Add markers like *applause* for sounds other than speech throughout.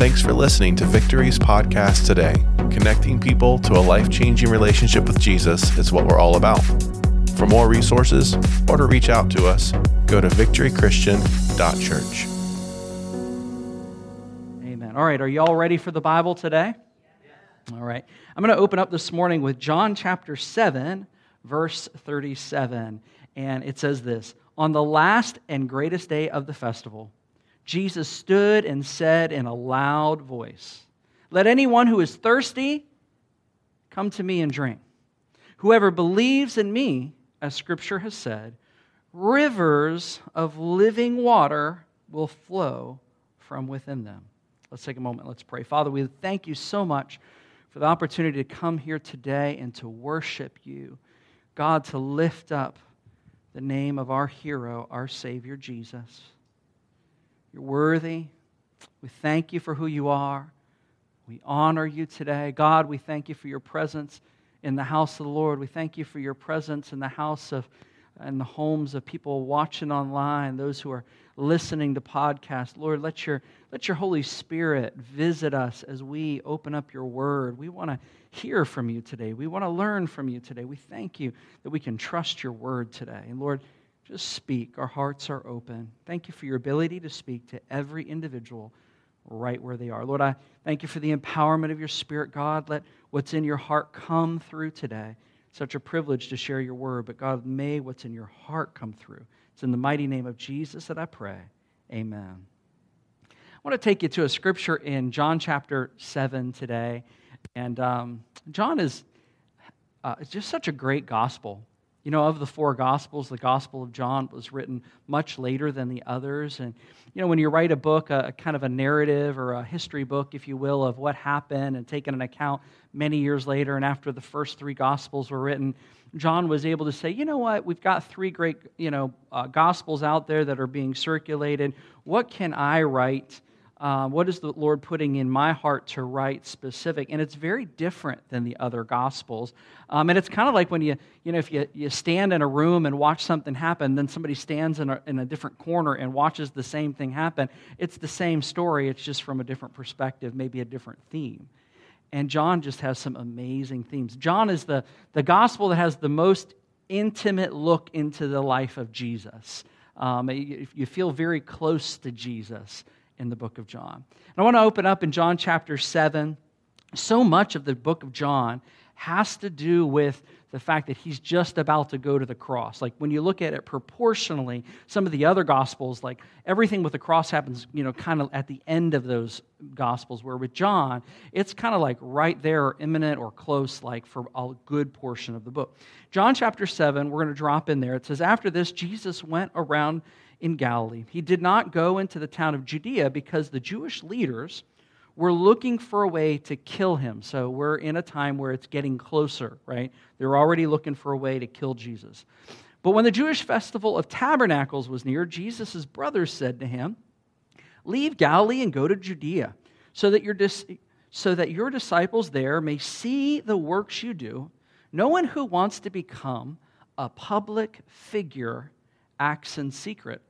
Thanks for listening to Victory's podcast today. Connecting people to a life changing relationship with Jesus is what we're all about. For more resources or to reach out to us, go to victorychristian.church. Amen. All right, are you all ready for the Bible today? All right. I'm going to open up this morning with John chapter 7, verse 37. And it says this On the last and greatest day of the festival, Jesus stood and said in a loud voice, Let anyone who is thirsty come to me and drink. Whoever believes in me, as scripture has said, rivers of living water will flow from within them. Let's take a moment. Let's pray. Father, we thank you so much for the opportunity to come here today and to worship you. God, to lift up the name of our hero, our Savior, Jesus. You're worthy. We thank you for who you are. We honor you today. God, we thank you for your presence in the house of the Lord. We thank you for your presence in the house of and the homes of people watching online, those who are listening to podcasts. Lord, let your, let your Holy Spirit visit us as we open up your word. We want to hear from you today. We want to learn from you today. We thank you that we can trust your word today. And Lord, just speak. Our hearts are open. Thank you for your ability to speak to every individual right where they are. Lord, I thank you for the empowerment of your spirit, God. Let what's in your heart come through today. Such a privilege to share your word, but God, may what's in your heart come through. It's in the mighty name of Jesus that I pray. Amen. I want to take you to a scripture in John chapter 7 today. And um, John is uh, it's just such a great gospel. You know, of the four Gospels, the Gospel of John was written much later than the others. And, you know, when you write a book, a, a, kind of a narrative or a history book, if you will, of what happened and taken an account many years later and after the first three Gospels were written, John was able to say, you know what, we've got three great, you know, uh, Gospels out there that are being circulated. What can I write? Uh, what is the Lord putting in my heart to write specific? And it's very different than the other gospels. Um, and it's kind of like when you, you know, if you, you stand in a room and watch something happen, then somebody stands in a, in a different corner and watches the same thing happen. It's the same story, it's just from a different perspective, maybe a different theme. And John just has some amazing themes. John is the, the gospel that has the most intimate look into the life of Jesus. Um, you, you feel very close to Jesus in the book of John. And I want to open up in John chapter 7. So much of the book of John has to do with the fact that he's just about to go to the cross. Like when you look at it proportionally, some of the other gospels, like everything with the cross happens, you know, kind of at the end of those gospels, where with John, it's kind of like right there or imminent or close, like for a good portion of the book. John chapter 7, we're going to drop in there. It says, After this, Jesus went around in Galilee. He did not go into the town of Judea because the Jewish leaders were looking for a way to kill him. So we're in a time where it's getting closer, right? They're already looking for a way to kill Jesus. But when the Jewish festival of tabernacles was near, Jesus' brothers said to him, Leave Galilee and go to Judea, so that your, dis- so that your disciples there may see the works you do. No one who wants to become a public figure acts in secret.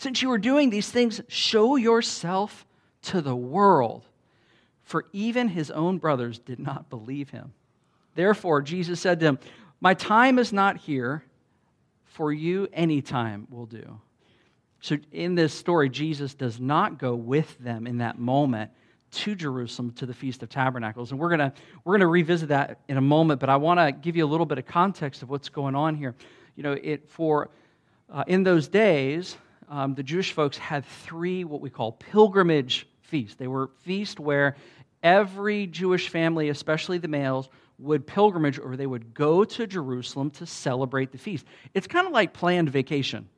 Since you are doing these things, show yourself to the world. For even his own brothers did not believe him. Therefore, Jesus said to him, My time is not here. For you, any time will do. So, in this story, Jesus does not go with them in that moment to Jerusalem to the Feast of Tabernacles. And we're going to we're to revisit that in a moment, but I want to give you a little bit of context of what's going on here. You know, it for uh, in those days, um, the Jewish folks had three what we call pilgrimage feasts. They were feasts where every Jewish family, especially the males, would pilgrimage or they would go to Jerusalem to celebrate the feast. It's kind of like planned vacation,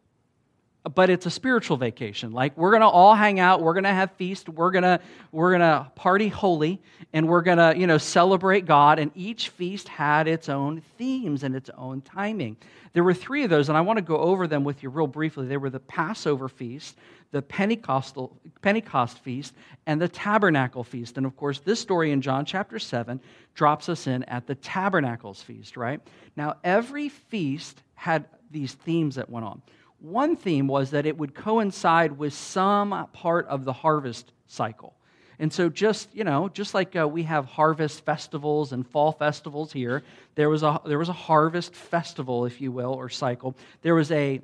but it's a spiritual vacation. Like we're going to all hang out, we're going to have feast, we're going to we're going to party holy and we're going to, you know, celebrate God and each feast had its own themes and its own timing. There were three of those, and I want to go over them with you real briefly. They were the Passover feast, the Pentecostal, Pentecost feast, and the Tabernacle feast. And of course, this story in John chapter 7 drops us in at the Tabernacles feast, right? Now, every feast had these themes that went on. One theme was that it would coincide with some part of the harvest cycle. And so, just you know, just like uh, we have harvest festivals and fall festivals here, there was a there was a harvest festival, if you will, or cycle. There was a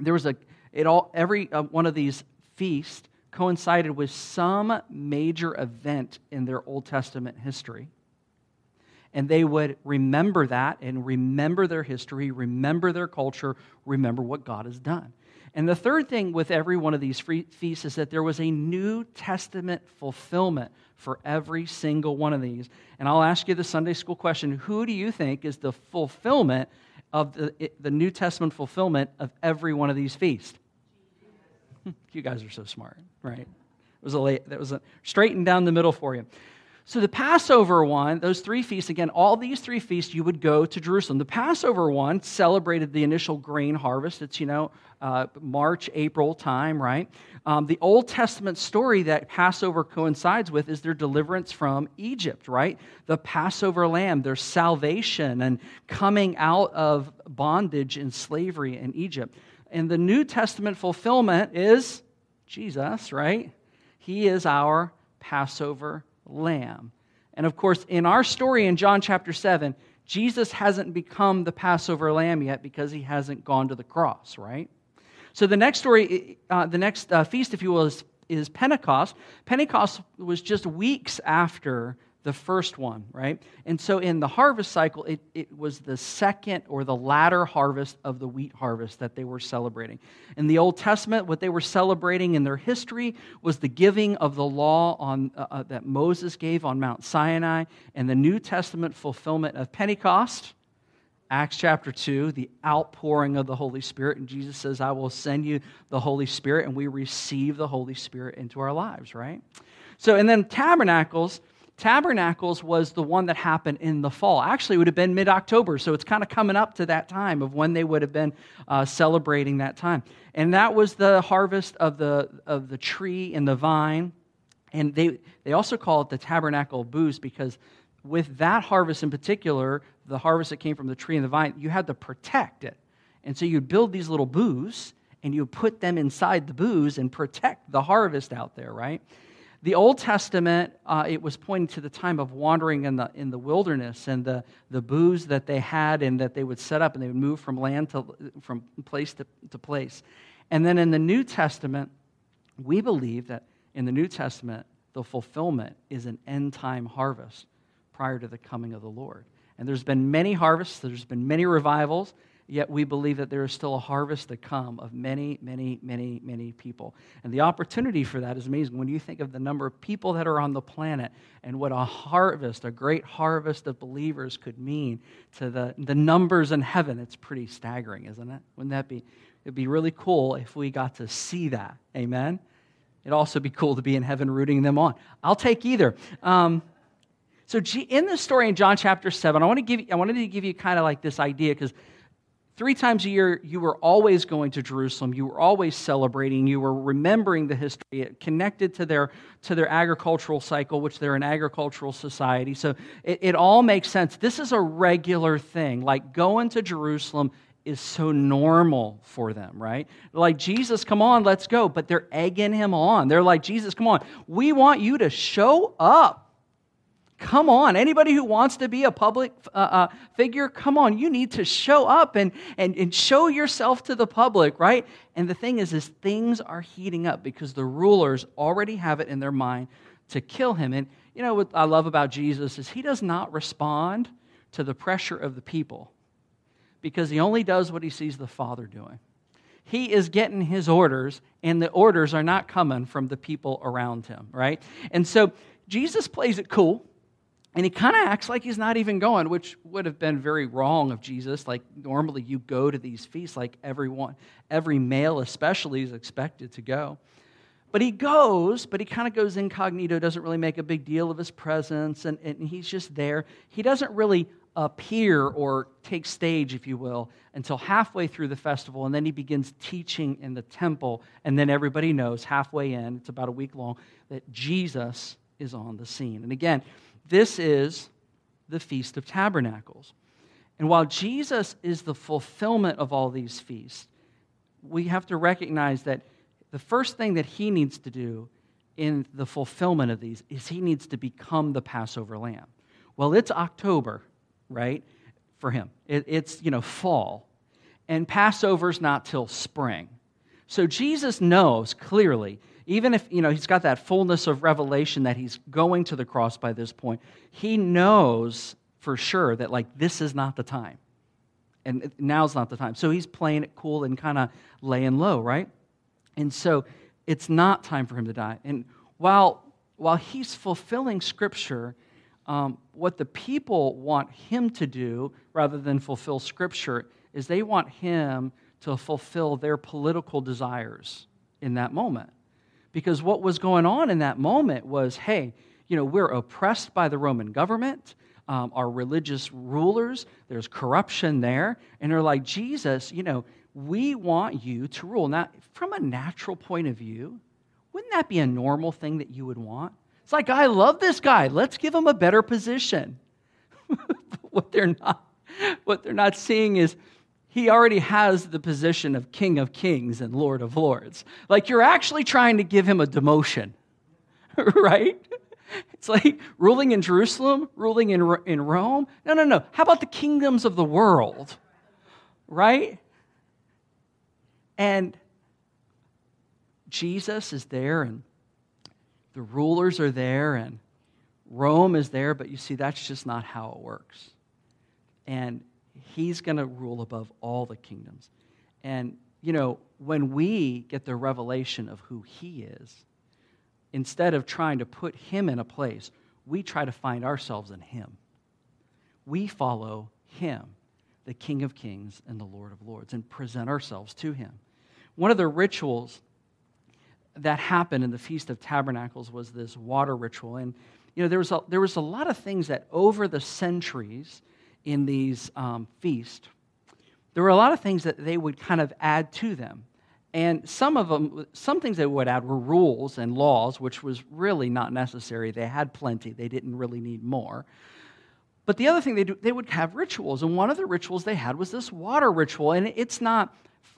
there was a it all every uh, one of these feasts coincided with some major event in their Old Testament history. And they would remember that and remember their history, remember their culture, remember what God has done. And the third thing with every one of these feasts is that there was a New Testament fulfillment for every single one of these. And I'll ask you the Sunday school question Who do you think is the fulfillment of the, the New Testament fulfillment of every one of these feasts? *laughs* You guys are so smart, right? It was a late, that was a straightened down the middle for you. So the Passover one, those three feasts, again, all these three feasts, you would go to Jerusalem. The Passover one celebrated the initial grain harvest. It's, you know, uh, March, April time, right? Um, the Old Testament story that Passover coincides with is their deliverance from Egypt, right? The Passover lamb, their salvation and coming out of bondage and slavery in Egypt. And the New Testament fulfillment is Jesus, right? He is our Passover lamb. And of course, in our story in John chapter 7, Jesus hasn't become the Passover lamb yet because he hasn't gone to the cross, right? So the next story, uh, the next uh, feast, if you will, is, is Pentecost. Pentecost was just weeks after the first one, right? And so in the harvest cycle, it, it was the second or the latter harvest of the wheat harvest that they were celebrating. In the Old Testament, what they were celebrating in their history was the giving of the law on, uh, uh that Moses gave on Mount Sinai, and the New Testament fulfillment of Pentecost. Acts chapter 2, the outpouring of the Holy Spirit. And Jesus says, I will send you the Holy Spirit, and we receive the Holy Spirit into our lives, right? So, and then tabernacles Tabernacles was the one that happened in the fall. Actually, it would have been mid October, so it's kind of coming up to that time of when they would have been uh, celebrating that time. And that was the harvest of the, of the tree and the vine. And they, they also call it the tabernacle booths because with that harvest in particular, the harvest that came from the tree and the vine, you had to protect it. And so you'd build these little booths and you put them inside the booths and protect the harvest out there, right? The Old Testament, uh, it was pointing to the time of wandering in the, in the wilderness and the, the booths that they had and that they would set up and they would move from land to from place to, to place. And then in the New Testament, we believe that in the New Testament, the fulfillment is an end time harvest prior to the coming of the Lord. And there's been many harvests, there's been many revivals, yet we believe that there is still a harvest to come of many, many, many, many people. And the opportunity for that is amazing. When you think of the number of people that are on the planet and what a harvest, a great harvest of believers could mean to the, the numbers in heaven, it's pretty staggering, isn't it? Wouldn't that be? It'd be really cool if we got to see that. Amen? It'd also be cool to be in heaven rooting them on. I'll take either. Um, so, in this story in John chapter 7, I, want to give, I wanted to give you kind of like this idea because Three times a year, you were always going to Jerusalem. You were always celebrating. You were remembering the history, connected to their, to their agricultural cycle, which they're an agricultural society. So it, it all makes sense. This is a regular thing. Like going to Jerusalem is so normal for them, right? Like, Jesus, come on, let's go. But they're egging him on. They're like, Jesus, come on. We want you to show up. Come on. Anybody who wants to be a public uh, uh, figure, come on. You need to show up and, and, and show yourself to the public, right? And the thing is, is things are heating up because the rulers already have it in their mind to kill him. And you know what I love about Jesus is he does not respond to the pressure of the people because he only does what he sees the Father doing. He is getting his orders, and the orders are not coming from the people around him, right? And so Jesus plays it cool and he kind of acts like he's not even going, which would have been very wrong of Jesus. Like normally you go to these feasts, like everyone, every male especially is expected to go. But he goes, but he kind of goes incognito, doesn't really make a big deal of his presence, and, and he's just there. He doesn't really appear or take stage, if you will, until halfway through the festival, and then he begins teaching in the temple, and then everybody knows halfway in, it's about a week long, that Jesus is on the scene. And again, this is the Feast of Tabernacles. And while Jesus is the fulfillment of all these feasts, we have to recognize that the first thing that he needs to do in the fulfillment of these is he needs to become the Passover lamb. Well, it's October, right, for him. It, it's, you know, fall. And Passover's not till spring. So Jesus knows clearly, even if, you know, he's got that fullness of revelation that he's going to the cross by this point, he knows for sure that, like, this is not the time. And now's not the time. So he's playing it cool and kind of laying low, right? And so it's not time for him to die. And while, while he's fulfilling Scripture, um, what the people want him to do rather than fulfill Scripture is they want him to fulfill their political desires in that moment. Because what was going on in that moment was hey, you know, we're oppressed by the Roman government. Um, our religious rulers, there's corruption there. And they're like, Jesus, you know, we want you to rule. Now, from a natural point of view, wouldn't that be a normal thing that you would want? It's like, I love this guy. Let's give him a better position. *laughs* what they're not what they're not seeing is he already has the position of King of Kings and Lord of Lords. Like you're actually trying to give him a demotion, *laughs* right? It's like ruling in Jerusalem, ruling in, in Rome. No, no, no. How about the kingdoms of the world, right? And Jesus is there, and the rulers are there, and Rome is there, but you see, that's just not how it works. And he's going to rule above all the kingdoms. And, you know, when we get the revelation of who he is, instead of trying to put him in a place, we try to find ourselves in him. We follow him, the King of Kings and the Lord of Lords, and present ourselves to him. One of the rituals that happened in the Feast of Tabernacles was this water ritual. And, you know, there was a, there was a lot of things that over the centuries in these um, feasts, there were a lot of things that they would kind of add to them. And some of them, some things they would add were rules and laws, which was really not necessary. They had plenty, they didn't really need more. But the other thing they do, they would have rituals. And one of the rituals they had was this water ritual. And it's not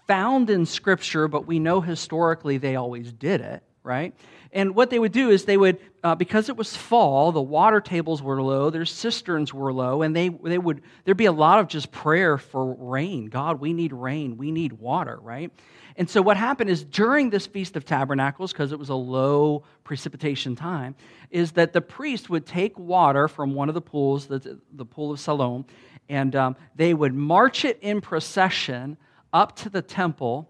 found in Scripture, but we know historically they always did it, right? And what they would do is they would, uh, because it was fall, the water tables were low, their cisterns were low, and they, they would, there'd be a lot of just prayer for rain. God, we need rain, we need water, right? And so what happened is during this Feast of Tabernacles, because it was a low precipitation time, is that the priest would take water from one of the pools, the, the pool of Siloam, and um, they would march it in procession up to the temple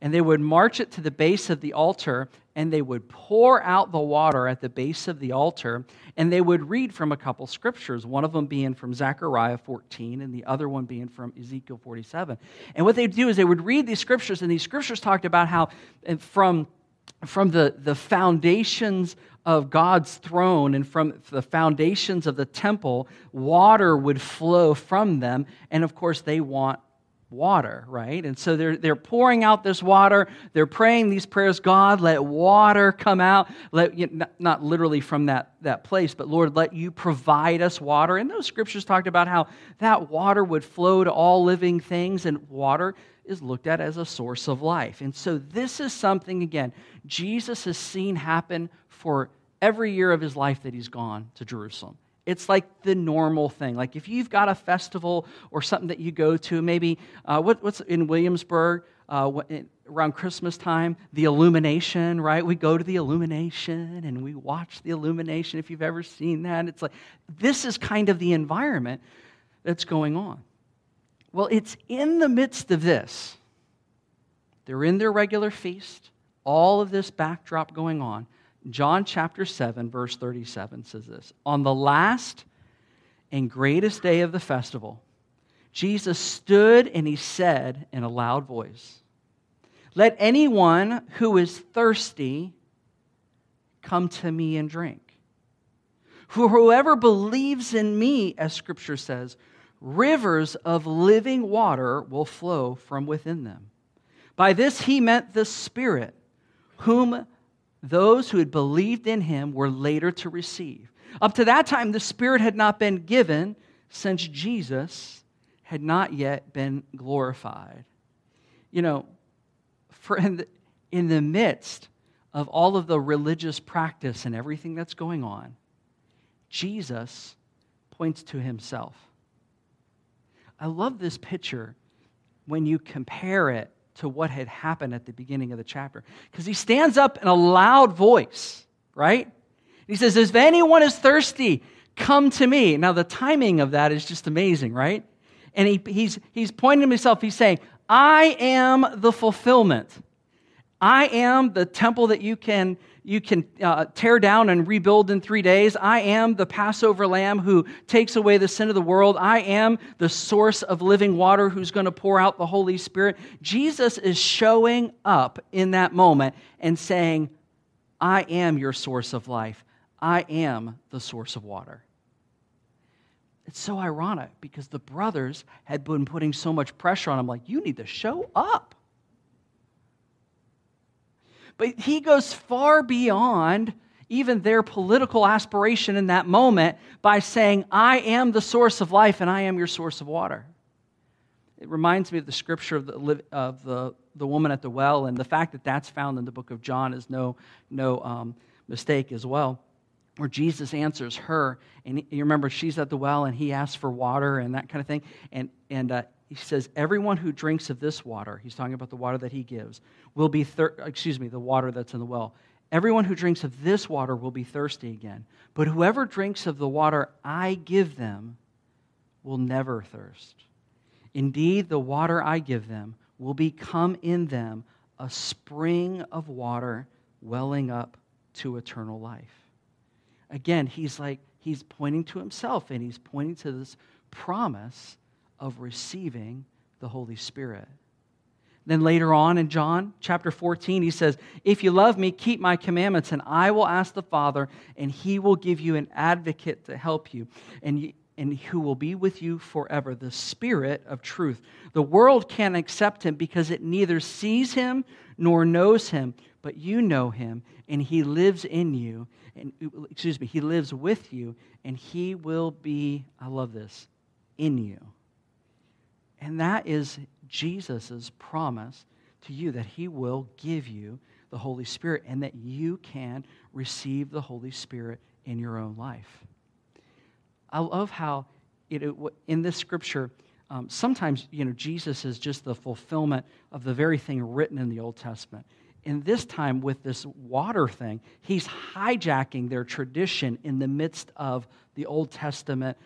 and they would march it to the base of the altar and they would pour out the water at the base of the altar and they would read from a couple scriptures one of them being from zechariah 14 and the other one being from ezekiel 47 and what they'd do is they would read these scriptures and these scriptures talked about how eh, from from the, the foundations of God's throne and from the foundations of the temple, water would flow from them. And of course, they want water, right? And so they're, they're pouring out this water. They're praying these prayers God, let water come out. Let, you know, not literally from that, that place, but Lord, let you provide us water. And those scriptures talked about how that water would flow to all living things, and water is looked at as a source of life. And so this is something, again, Jesus has seen happen for every year of his life that he's gone to Jerusalem. It's like the normal thing. Like if you've got a festival or something that you go to, maybe uh, what, what's in Williamsburg uh, around Christmas time, the illumination, right? We go to the illumination and we watch the illumination if you've ever seen that. It's like this is kind of the environment that's going on. Well, it's in the midst of this. They're in their regular feast, all of this backdrop going on John chapter 7, verse 37 says this On the last and greatest day of the festival, Jesus stood and he said in a loud voice, Let anyone who is thirsty come to me and drink. For whoever believes in me, as scripture says, rivers of living water will flow from within them. By this he meant the Spirit, whom those who had believed in him were later to receive. Up to that time, the Spirit had not been given since Jesus had not yet been glorified. You know, in the midst of all of the religious practice and everything that's going on, Jesus points to himself. I love this picture when you compare it to what had happened at the beginning of the chapter. Because he stands up in a loud voice, right? He says, If anyone is thirsty, come to me. Now, the timing of that is just amazing, right? And he, he's, he's pointing to himself, he's saying, I am the fulfillment. I am the temple that you can, you can uh, tear down and rebuild in three days. I am the Passover lamb who takes away the sin of the world. I am the source of living water who's going to pour out the Holy Spirit. Jesus is showing up in that moment and saying, I am your source of life. I am the source of water. It's so ironic because the brothers had been putting so much pressure on him, like, you need to show up. But he goes far beyond even their political aspiration in that moment by saying, I am the source of life and I am your source of water. It reminds me of the scripture of the, of the, the woman at the well, and the fact that that's found in the book of John is no, no um, mistake as well, where Jesus answers her. And you remember, she's at the well, and he asks for water and that kind of thing. And, and uh, he says, Everyone who drinks of this water, he's talking about the water that he gives, will be, thir- excuse me, the water that's in the well. Everyone who drinks of this water will be thirsty again. But whoever drinks of the water I give them will never thirst. Indeed, the water I give them will become in them a spring of water welling up to eternal life. Again, he's like, he's pointing to himself and he's pointing to this promise of receiving the Holy Spirit. Then later on in John chapter 14, he says, If you love me, keep my commandments, and I will ask the Father, and he will give you an advocate to help you, and, and who will be with you forever, the Spirit of truth. The world can't accept him because it neither sees him nor knows him, but you know him, and he lives in you, and excuse me, he lives with you, and he will be, I love this, in you. And that is Jesus' promise to you that he will give you the Holy Spirit and that you can receive the Holy Spirit in your own life. I love how it, in this scripture, um, sometimes you know Jesus is just the fulfillment of the very thing written in the Old Testament. In this time, with this water thing, he's hijacking their tradition in the midst of the Old Testament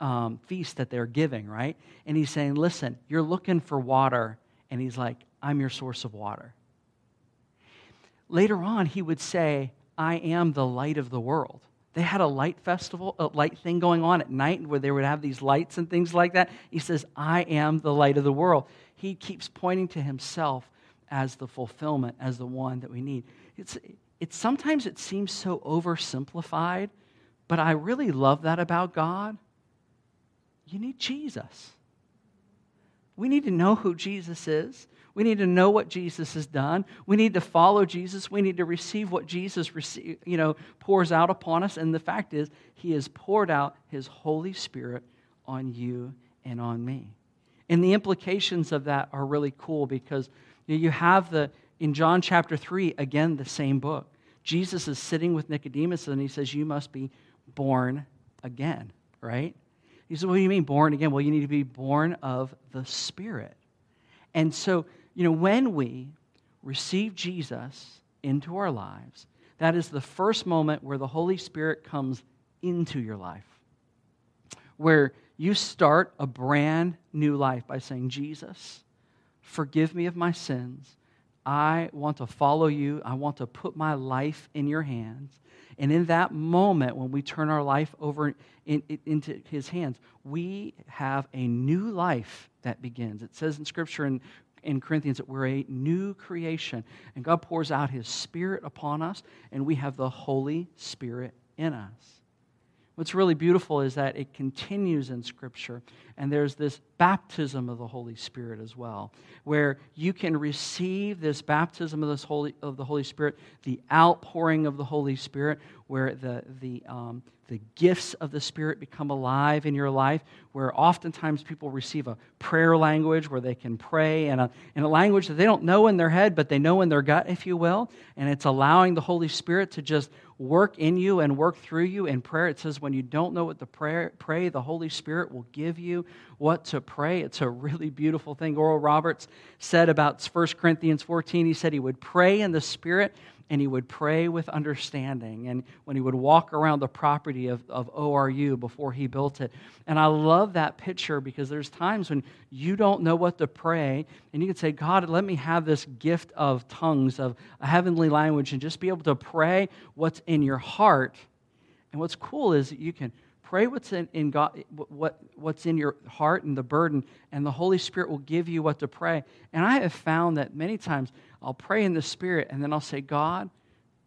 um, feast that they're giving, right? And he's saying, Listen, you're looking for water. And he's like, I'm your source of water. Later on, he would say, I am the light of the world. They had a light festival, a light thing going on at night where they would have these lights and things like that. He says, I am the light of the world. He keeps pointing to himself as the fulfillment, as the one that we need. It's, it's sometimes it seems so oversimplified, but I really love that about God you need Jesus. We need to know who Jesus is. We need to know what Jesus has done. We need to follow Jesus. We need to receive what Jesus receive, you know, pours out upon us. And the fact is, He has poured out His Holy Spirit on you and on me. And the implications of that are really cool because you have the, in John chapter 3, again, the same book. Jesus is sitting with Nicodemus and he says, You must be born again, right? He said, What do you mean born again? Well, you need to be born of the Spirit. And so, you know, when we receive Jesus into our lives, that is the first moment where the Holy Spirit comes into your life, where you start a brand new life by saying, Jesus, forgive me of my sins. I want to follow you. I want to put my life in your hands. And in that moment, when we turn our life over in, in, into His hands, we have a new life that begins. It says in Scripture in, in Corinthians that we're a new creation, and God pours out His Spirit upon us, and we have the Holy Spirit in us. What's really beautiful is that it continues in Scripture, and there's this baptism of the Holy Spirit as well, where you can receive this baptism of, this Holy, of the Holy Spirit, the outpouring of the Holy Spirit, where the, the, um, the gifts of the Spirit become alive in your life, where oftentimes people receive a prayer language where they can pray in a, in a language that they don't know in their head, but they know in their gut, if you will. And it's allowing the Holy Spirit to just work in you and work through you in prayer. It says when you don't know what to pray, pray, the Holy Spirit will give you what to pray. It's a really beautiful thing. Oral Roberts said about 1 Corinthians 14, he said he would pray in the Spirit and he would pray with understanding. And when he would walk around the property of, of ORU before he built it. And I love that picture because there's times when you don't know what to pray, and you can say, God, let me have this gift of tongues, of a heavenly language, and just be able to pray what's in your heart. And what's cool is that you can pray what's in, in God, what, what's in your heart and the burden, and the Holy Spirit will give you what to pray. And I have found that many times I'll pray in the Spirit, and then I'll say, God,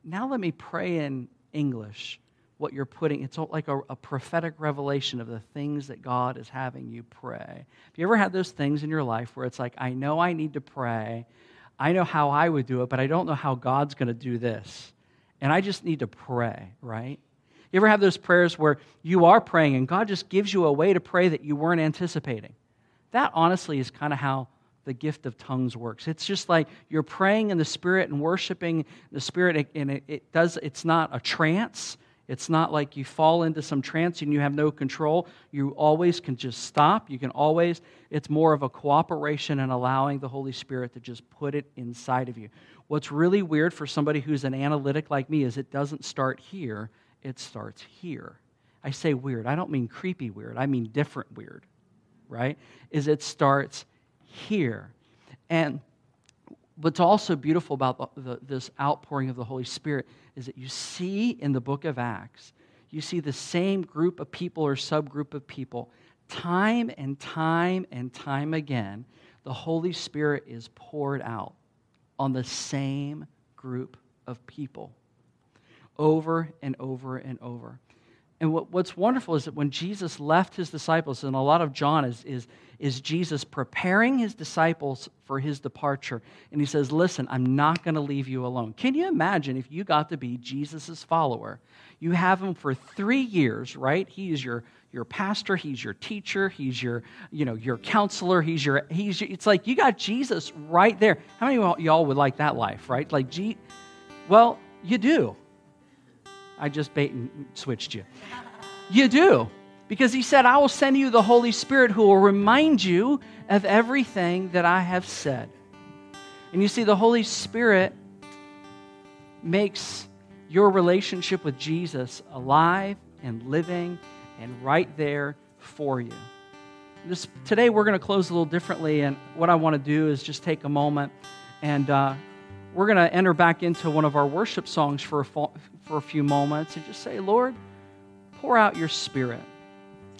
now let me pray in English what you're putting. It's like a, a, prophetic revelation of the things that God is having you pray. Have you ever had those things in your life where it's like, I know I need to pray, I know how I would do it, but I don't know how God's going to do this. And I just need to pray, right? You ever have those prayers where you are praying and God just gives you a way to pray that you weren't anticipating? That honestly is kind of how the gift of tongues works. It's just like you're praying in the Spirit and worshiping the Spirit, and it, it, does. It's not a trance. It's not like you fall into some trance and you have no control. You always can just stop. You can always. It's more of a cooperation and allowing the Holy Spirit to just put it inside of you. What's really weird for somebody who's an analytic like me is it doesn't start here. It starts here. I say weird. I don't mean creepy weird. I mean different weird. Right? Is it starts here. And what's also beautiful about the, this outpouring of the Holy Spirit is that you see in the book of Acts, you see the same group of people or subgroup of people time and time and time again. The Holy Spirit is poured out on the same group of people over and over and over. And what, what's wonderful is that when Jesus left his disciples, and a lot of John is, is, is Jesus preparing his disciples for his departure. And he says, Listen, I'm not going to leave you alone. Can you imagine if you got to be Jesus' follower? You have him for three years, right? He is your, your pastor, he's your teacher, he's your, you know, your counselor, he's your, he's your, it's like you got Jesus right there. How many of y'all would like that life, right? Like, G, well, you do. I just bait and switched you. You do. Because he said, I will send you the Holy Spirit who will remind you of everything that I have said. And you see, the Holy Spirit makes your relationship with Jesus alive and living and right there for you. This, today, we're going to close a little differently, and what I want to do is just take a moment and uh, we're going to enter back into one of our worship songs for a, for a few moments and just say, Lord, pour out your spirit.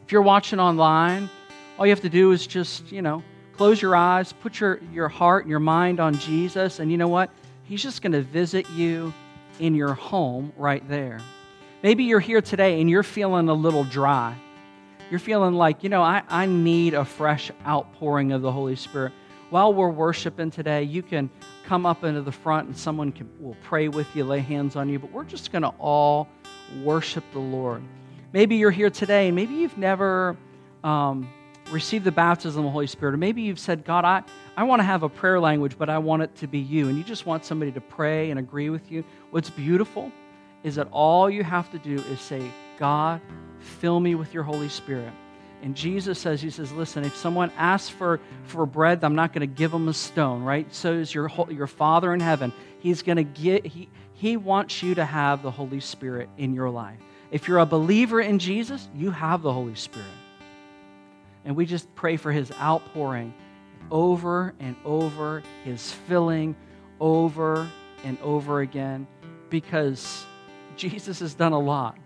If you're watching online, all you have to do is just, you know, close your eyes, put your, your heart and your mind on Jesus, and you know what? He's just going to visit you in your home right there. Maybe you're here today and you're feeling a little dry. You're feeling like, you know, I, I need a fresh outpouring of the Holy Spirit. While we're worshiping today, you can come up into the front and someone can, will pray with you, lay hands on you, but we're just going to all worship the Lord. Maybe you're here today and maybe you've never um, received the baptism of the Holy Spirit, or maybe you've said, God, I, I want to have a prayer language, but I want it to be you, and you just want somebody to pray and agree with you. What's beautiful is that all you have to do is say, God, fill me with your Holy Spirit. And Jesus says, He says, listen, if someone asks for, for bread, I'm not going to give them a stone, right? So is your, your Father in heaven. He's going to get, he, he wants you to have the Holy Spirit in your life. If you're a believer in Jesus, you have the Holy Spirit. And we just pray for His outpouring over and over, His filling over and over again, because Jesus has done a lot,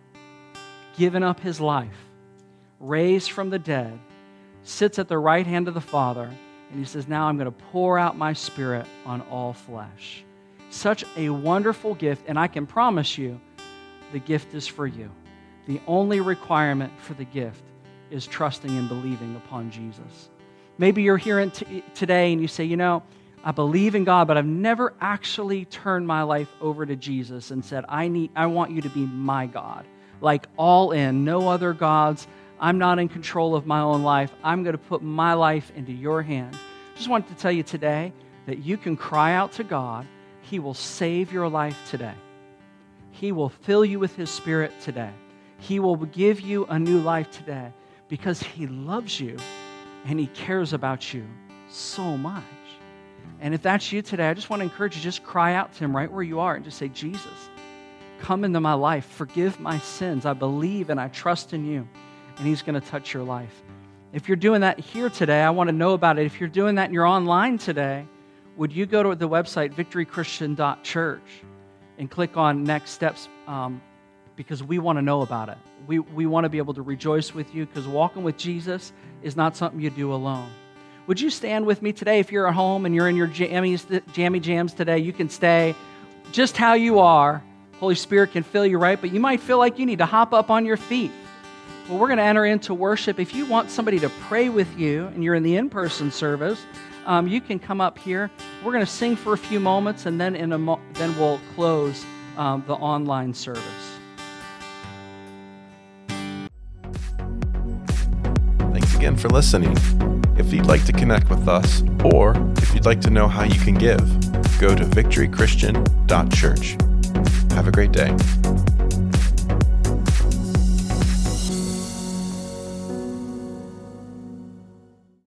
given up His life raised from the dead, sits at the right hand of the Father, and he says, Now I'm going to pour out my spirit on all flesh. Such a wonderful gift, and I can promise you the gift is for you. The only requirement for the gift is trusting and believing upon Jesus. Maybe you're here t- today and you say, You know, I believe in God, but I've never actually turned my life over to Jesus and said, I, need, I want you to be my God. like all in, no other gods. I'm not in control of my own life. I'm going to put my life into your hands. Just wanted to tell you today that you can cry out to God. He will save your life today. He will fill you with His Spirit today. He will give you a new life today because He loves you and He cares about you so much. And if that's you today, I just want to encourage you just cry out to Him right where you are and just say, Jesus, come into my life. Forgive my sins. I believe and I trust in you. And He's going to touch your life. If you're doing that here today, I want to know about it. If you're doing that and you're online today, would you go to the website victorychristian.church and click on next steps um, because we want to know about it. We, we want to be able to rejoice with you because walking with Jesus is not something you do alone. Would you stand with me today? If you're at home and you're in your jammies, jammy jams today, you can stay just how you are. Holy Spirit can fill you right, but you might feel like you need to hop up on your feet. Well, we're going to enter into worship. If you want somebody to pray with you and you're in the in person service, um, you can come up here. We're going to sing for a few moments, and then, in a mo- then we'll close um, the online service. Thanks again for listening. If you'd like to connect with us, or if you'd like to know how you can give, go to victorychristian.church. Have a great day.